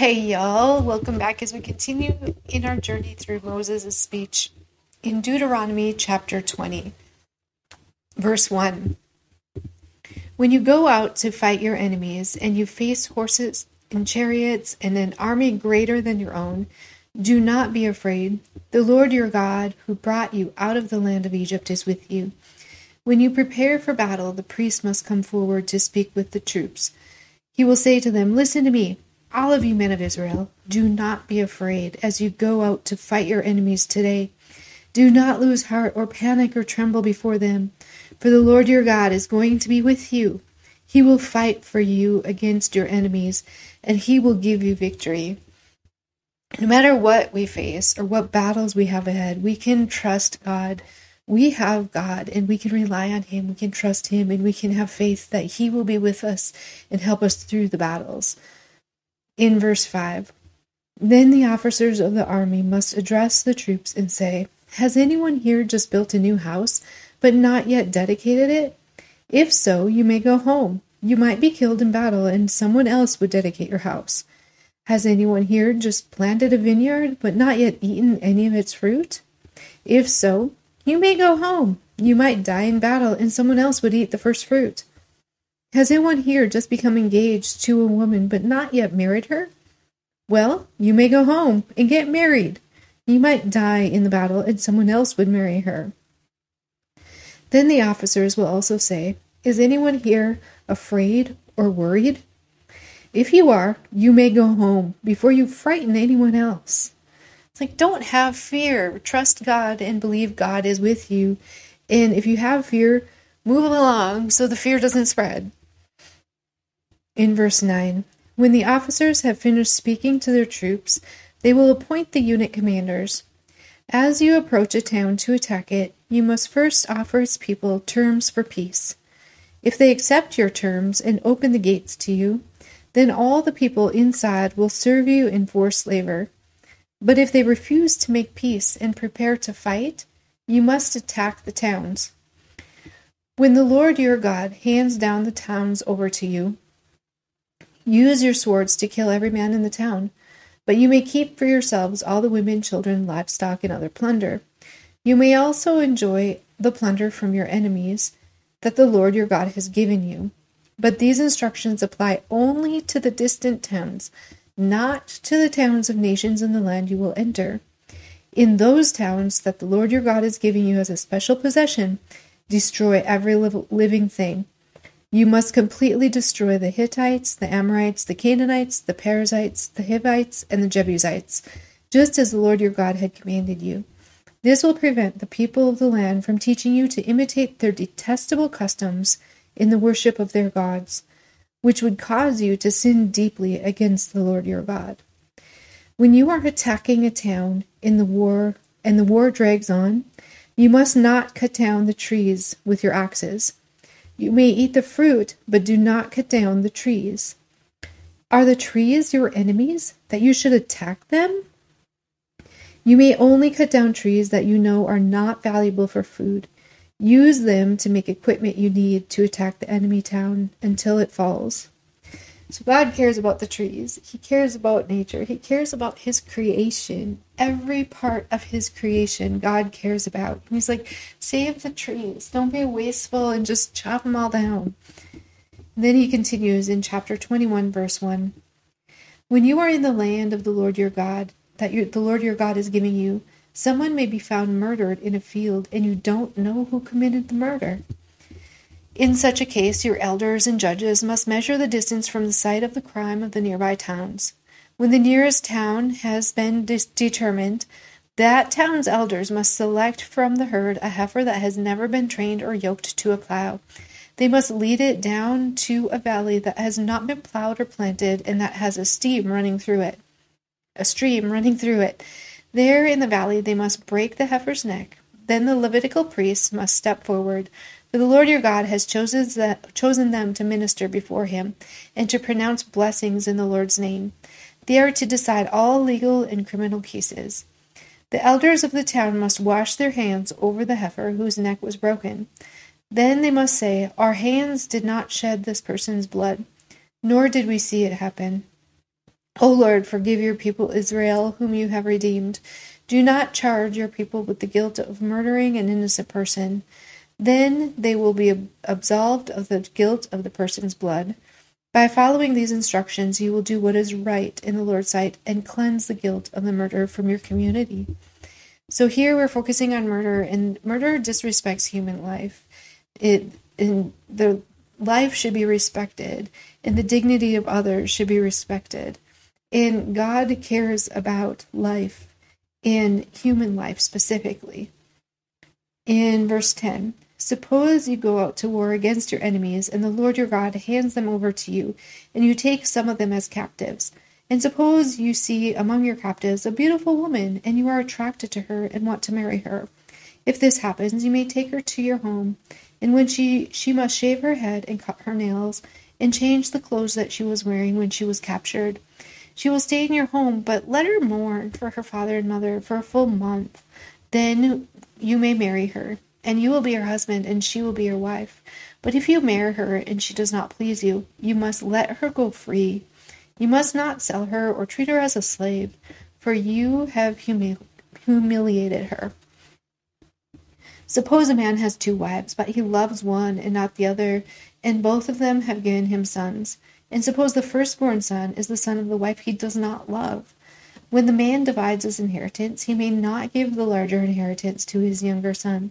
Hey, y'all. Welcome back as we continue in our journey through Moses' speech in Deuteronomy chapter 20, verse 1. When you go out to fight your enemies and you face horses and chariots and an army greater than your own, do not be afraid. The Lord your God, who brought you out of the land of Egypt, is with you. When you prepare for battle, the priest must come forward to speak with the troops. He will say to them, Listen to me. All of you men of Israel, do not be afraid as you go out to fight your enemies today. Do not lose heart or panic or tremble before them, for the Lord your God is going to be with you. He will fight for you against your enemies, and he will give you victory. No matter what we face or what battles we have ahead, we can trust God. We have God and we can rely on Him. We can trust Him and we can have faith that He will be with us and help us through the battles in verse 5. Then the officers of the army must address the troops and say, Has anyone here just built a new house, but not yet dedicated it? If so, you may go home. You might be killed in battle, and someone else would dedicate your house. Has anyone here just planted a vineyard, but not yet eaten any of its fruit? If so, you may go home. You might die in battle, and someone else would eat the first fruit. Has anyone here just become engaged to a woman but not yet married her? Well, you may go home and get married. You might die in the battle and someone else would marry her. Then the officers will also say, Is anyone here afraid or worried? If you are, you may go home before you frighten anyone else. It's like, don't have fear. Trust God and believe God is with you. And if you have fear, move along so the fear doesn't spread. In verse 9, when the officers have finished speaking to their troops, they will appoint the unit commanders. As you approach a town to attack it, you must first offer its people terms for peace. If they accept your terms and open the gates to you, then all the people inside will serve you in forced labor. But if they refuse to make peace and prepare to fight, you must attack the towns. When the Lord your God hands down the towns over to you, Use your swords to kill every man in the town, but you may keep for yourselves all the women, children, livestock, and other plunder. You may also enjoy the plunder from your enemies that the Lord your God has given you. But these instructions apply only to the distant towns, not to the towns of nations in the land you will enter. In those towns that the Lord your God is giving you as a special possession, destroy every living thing you must completely destroy the Hittites, the Amorites, the Canaanites, the Perizzites, the Hivites, and the Jebusites, just as the Lord your God had commanded you. This will prevent the people of the land from teaching you to imitate their detestable customs in the worship of their gods, which would cause you to sin deeply against the Lord your God. When you are attacking a town in the war and the war drags on, you must not cut down the trees with your axes. You may eat the fruit, but do not cut down the trees. Are the trees your enemies, that you should attack them? You may only cut down trees that you know are not valuable for food. Use them to make equipment you need to attack the enemy town until it falls. So God cares about the trees. He cares about nature. He cares about his creation. Every part of his creation God cares about. He's like, save the trees. Don't be wasteful and just chop them all down. And then he continues in chapter 21, verse 1. When you are in the land of the Lord your God, that the Lord your God is giving you, someone may be found murdered in a field, and you don't know who committed the murder. In such a case, your elders and judges must measure the distance from the site of the crime of the nearby towns. When the nearest town has been de- determined, that town's elders must select from the herd a heifer that has never been trained or yoked to a plow. They must lead it down to a valley that has not been plowed or planted and that has a stream running through it. A stream running through it. There in the valley they must break the heifer's neck. Then the Levitical priests must step forward, for the Lord your God has chosen them to minister before him and to pronounce blessings in the Lord's name. They are to decide all legal and criminal cases. The elders of the town must wash their hands over the heifer whose neck was broken. Then they must say, Our hands did not shed this person's blood, nor did we see it happen. O Lord, forgive your people Israel, whom you have redeemed. Do not charge your people with the guilt of murdering an innocent person. Then they will be absolved of the guilt of the person's blood. By following these instructions, you will do what is right in the Lord's sight and cleanse the guilt of the murder from your community. So here we're focusing on murder, and murder disrespects human life. It and the life should be respected, and the dignity of others should be respected. And God cares about life and human life specifically. In verse 10, Suppose you go out to war against your enemies, and the Lord your God hands them over to you, and you take some of them as captives. And suppose you see among your captives a beautiful woman, and you are attracted to her and want to marry her. If this happens, you may take her to your home, and when she she must shave her head and cut her nails, and change the clothes that she was wearing when she was captured. She will stay in your home, but let her mourn for her father and mother for a full month. Then you may marry her and you will be her husband, and she will be your wife. But if you marry her and she does not please you, you must let her go free. You must not sell her or treat her as a slave, for you have humi- humiliated her. Suppose a man has two wives, but he loves one and not the other, and both of them have given him sons. And suppose the firstborn son is the son of the wife he does not love. When the man divides his inheritance, he may not give the larger inheritance to his younger son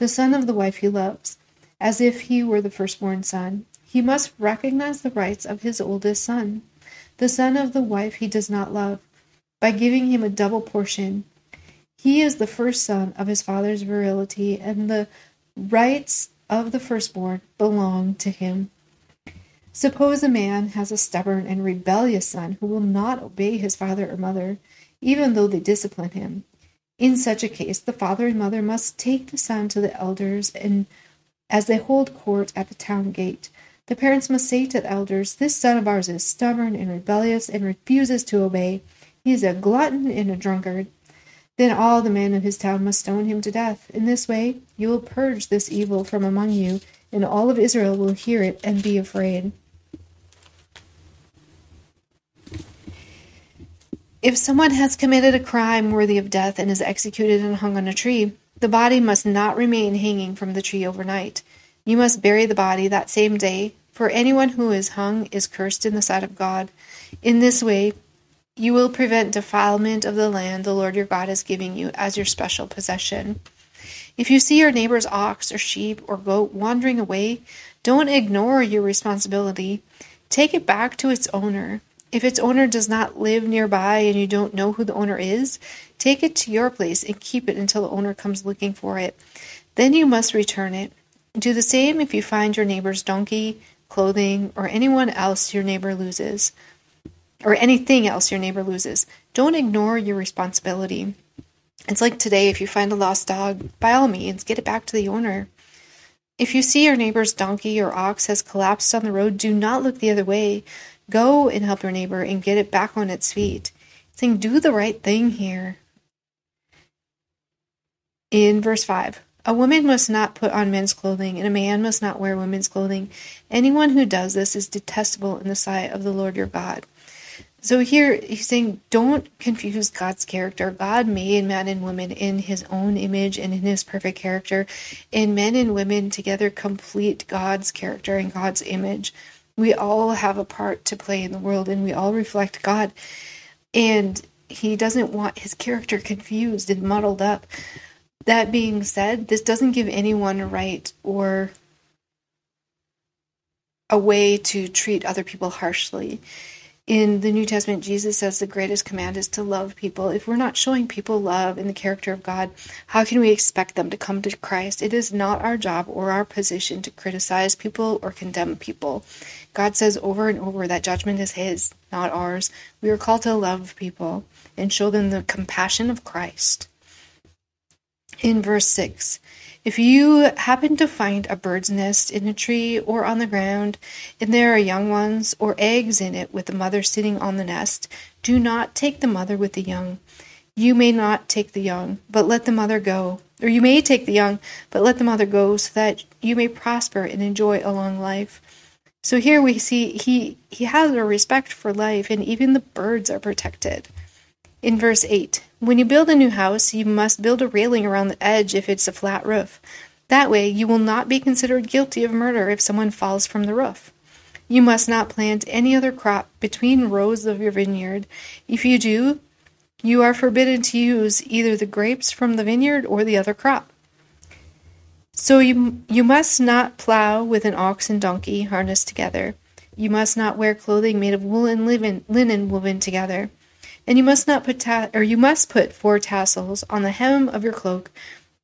the son of the wife he loves, as if he were the firstborn son. He must recognize the rights of his oldest son, the son of the wife he does not love, by giving him a double portion. He is the first son of his father's virility, and the rights of the firstborn belong to him. Suppose a man has a stubborn and rebellious son who will not obey his father or mother, even though they discipline him. In such a case, the father and mother must take the son to the elders, and as they hold court at the town gate, the parents must say to the elders, This son of ours is stubborn and rebellious and refuses to obey. He is a glutton and a drunkard. Then all the men of his town must stone him to death. In this way, you will purge this evil from among you, and all of Israel will hear it and be afraid. If someone has committed a crime worthy of death and is executed and hung on a tree, the body must not remain hanging from the tree overnight. You must bury the body that same day, for anyone who is hung is cursed in the sight of God. In this way, you will prevent defilement of the land the Lord your God is giving you as your special possession. If you see your neighbor's ox or sheep or goat wandering away, don't ignore your responsibility. Take it back to its owner. If its owner does not live nearby and you don't know who the owner is, take it to your place and keep it until the owner comes looking for it. Then you must return it. Do the same if you find your neighbor's donkey, clothing, or anyone else your neighbor loses, or anything else your neighbor loses. Don't ignore your responsibility. It's like today if you find a lost dog, by all means, get it back to the owner. If you see your neighbor's donkey or ox has collapsed on the road, do not look the other way. Go and help your neighbor and get it back on its feet. Saying, do the right thing here. In verse 5, a woman must not put on men's clothing, and a man must not wear women's clothing. Anyone who does this is detestable in the sight of the Lord your God. So here he's saying, don't confuse God's character. God made man and woman in his own image and in his perfect character. And men and women together complete God's character and God's image. We all have a part to play in the world and we all reflect God. And he doesn't want his character confused and muddled up. That being said, this doesn't give anyone a right or a way to treat other people harshly in the New Testament, Jesus says the greatest command is to love people. If we're not showing people love in the character of God, how can we expect them to come to Christ? It is not our job or our position to criticize people or condemn people. God says over and over that judgment is His, not ours. We are called to love people and show them the compassion of Christ. In verse 6, if you happen to find a bird's nest in a tree or on the ground, and there are young ones or eggs in it with the mother sitting on the nest, do not take the mother with the young. You may not take the young, but let the mother go. Or you may take the young, but let the mother go, so that you may prosper and enjoy a long life. So here we see he he has a respect for life and even the birds are protected. In verse 8, when you build a new house, you must build a railing around the edge if it's a flat roof. That way, you will not be considered guilty of murder if someone falls from the roof. You must not plant any other crop between rows of your vineyard. If you do, you are forbidden to use either the grapes from the vineyard or the other crop. So you, you must not plow with an ox and donkey harnessed together. You must not wear clothing made of wool and linen, linen woven together. And you must not put ta- or you must put four tassels on the hem of your cloak,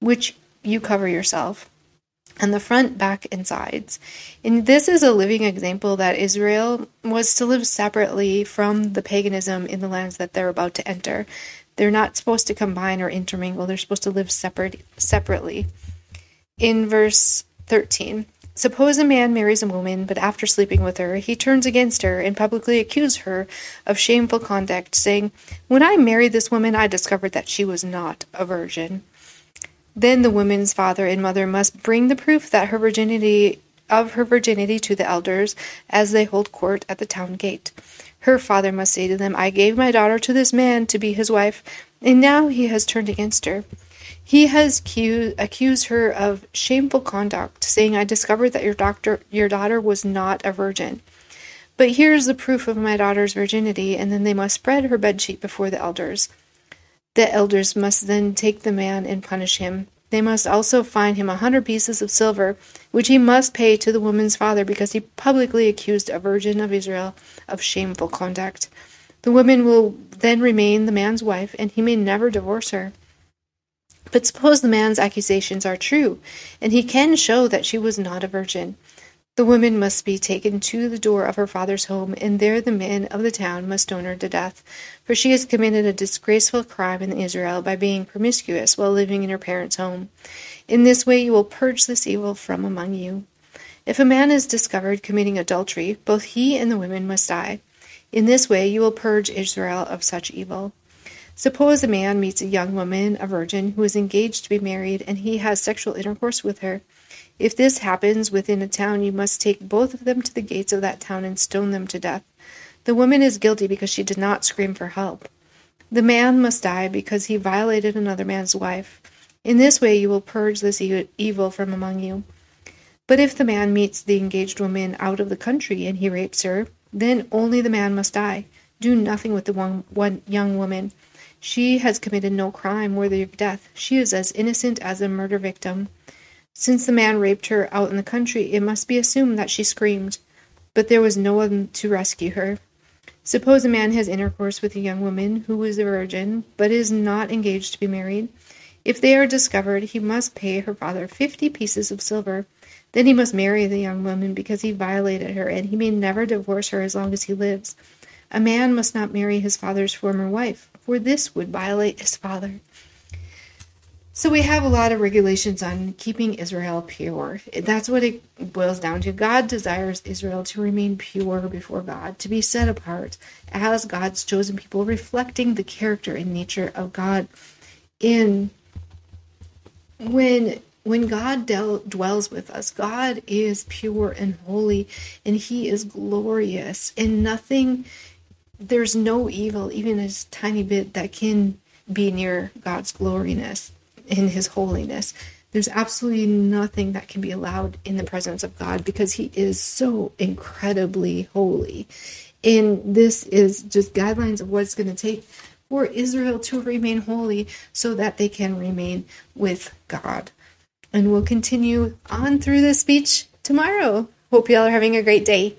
which you cover yourself and the front, back, and sides. And this is a living example that Israel was to live separately from the paganism in the lands that they're about to enter. They're not supposed to combine or intermingle, they're supposed to live separate, separately. In verse 13, suppose a man marries a woman, but after sleeping with her, he turns against her and publicly accuses her of shameful conduct, saying, When I married this woman, I discovered that she was not a virgin. Then the woman's father and mother must bring the proof that her virginity of her virginity to the elders as they hold court at the town gate. Her father must say to them, I gave my daughter to this man to be his wife, and now he has turned against her. He has accused her of shameful conduct, saying, I discovered that your doctor your daughter was not a virgin. But here is the proof of my daughter's virginity, and then they must spread her bedsheet before the elders. The elders must then take the man and punish him. They must also fine him a hundred pieces of silver, which he must pay to the woman's father because he publicly accused a virgin of Israel of shameful conduct. The woman will then remain the man's wife, and he may never divorce her. But suppose the man's accusations are true, and he can show that she was not a virgin. The woman must be taken to the door of her father's home, and there the men of the town must stone her to death, for she has committed a disgraceful crime in Israel by being promiscuous while living in her parents' home. In this way you will purge this evil from among you. If a man is discovered committing adultery, both he and the women must die. In this way you will purge Israel of such evil. Suppose a man meets a young woman, a virgin, who is engaged to be married, and he has sexual intercourse with her. If this happens within a town, you must take both of them to the gates of that town and stone them to death. The woman is guilty because she did not scream for help. The man must die because he violated another man's wife. In this way, you will purge this evil from among you. But if the man meets the engaged woman out of the country and he rapes her, then only the man must die. Do nothing with the one, one young woman. She has committed no crime worthy of death. She is as innocent as a murder victim. Since the man raped her out in the country, it must be assumed that she screamed, but there was no one to rescue her. Suppose a man has intercourse with a young woman who is a virgin, but is not engaged to be married. If they are discovered, he must pay her father fifty pieces of silver. Then he must marry the young woman because he violated her, and he may never divorce her as long as he lives. A man must not marry his father's former wife, for this would violate his father. So we have a lot of regulations on keeping Israel pure. That's what it boils down to. God desires Israel to remain pure before God, to be set apart as God's chosen people, reflecting the character and nature of God. In when when God del- dwells with us, God is pure and holy, and He is glorious, and nothing. There's no evil, even a tiny bit, that can be near God's gloriness in his holiness. There's absolutely nothing that can be allowed in the presence of God because he is so incredibly holy. And this is just guidelines of what it's going to take for Israel to remain holy so that they can remain with God. And we'll continue on through this speech tomorrow. Hope y'all are having a great day.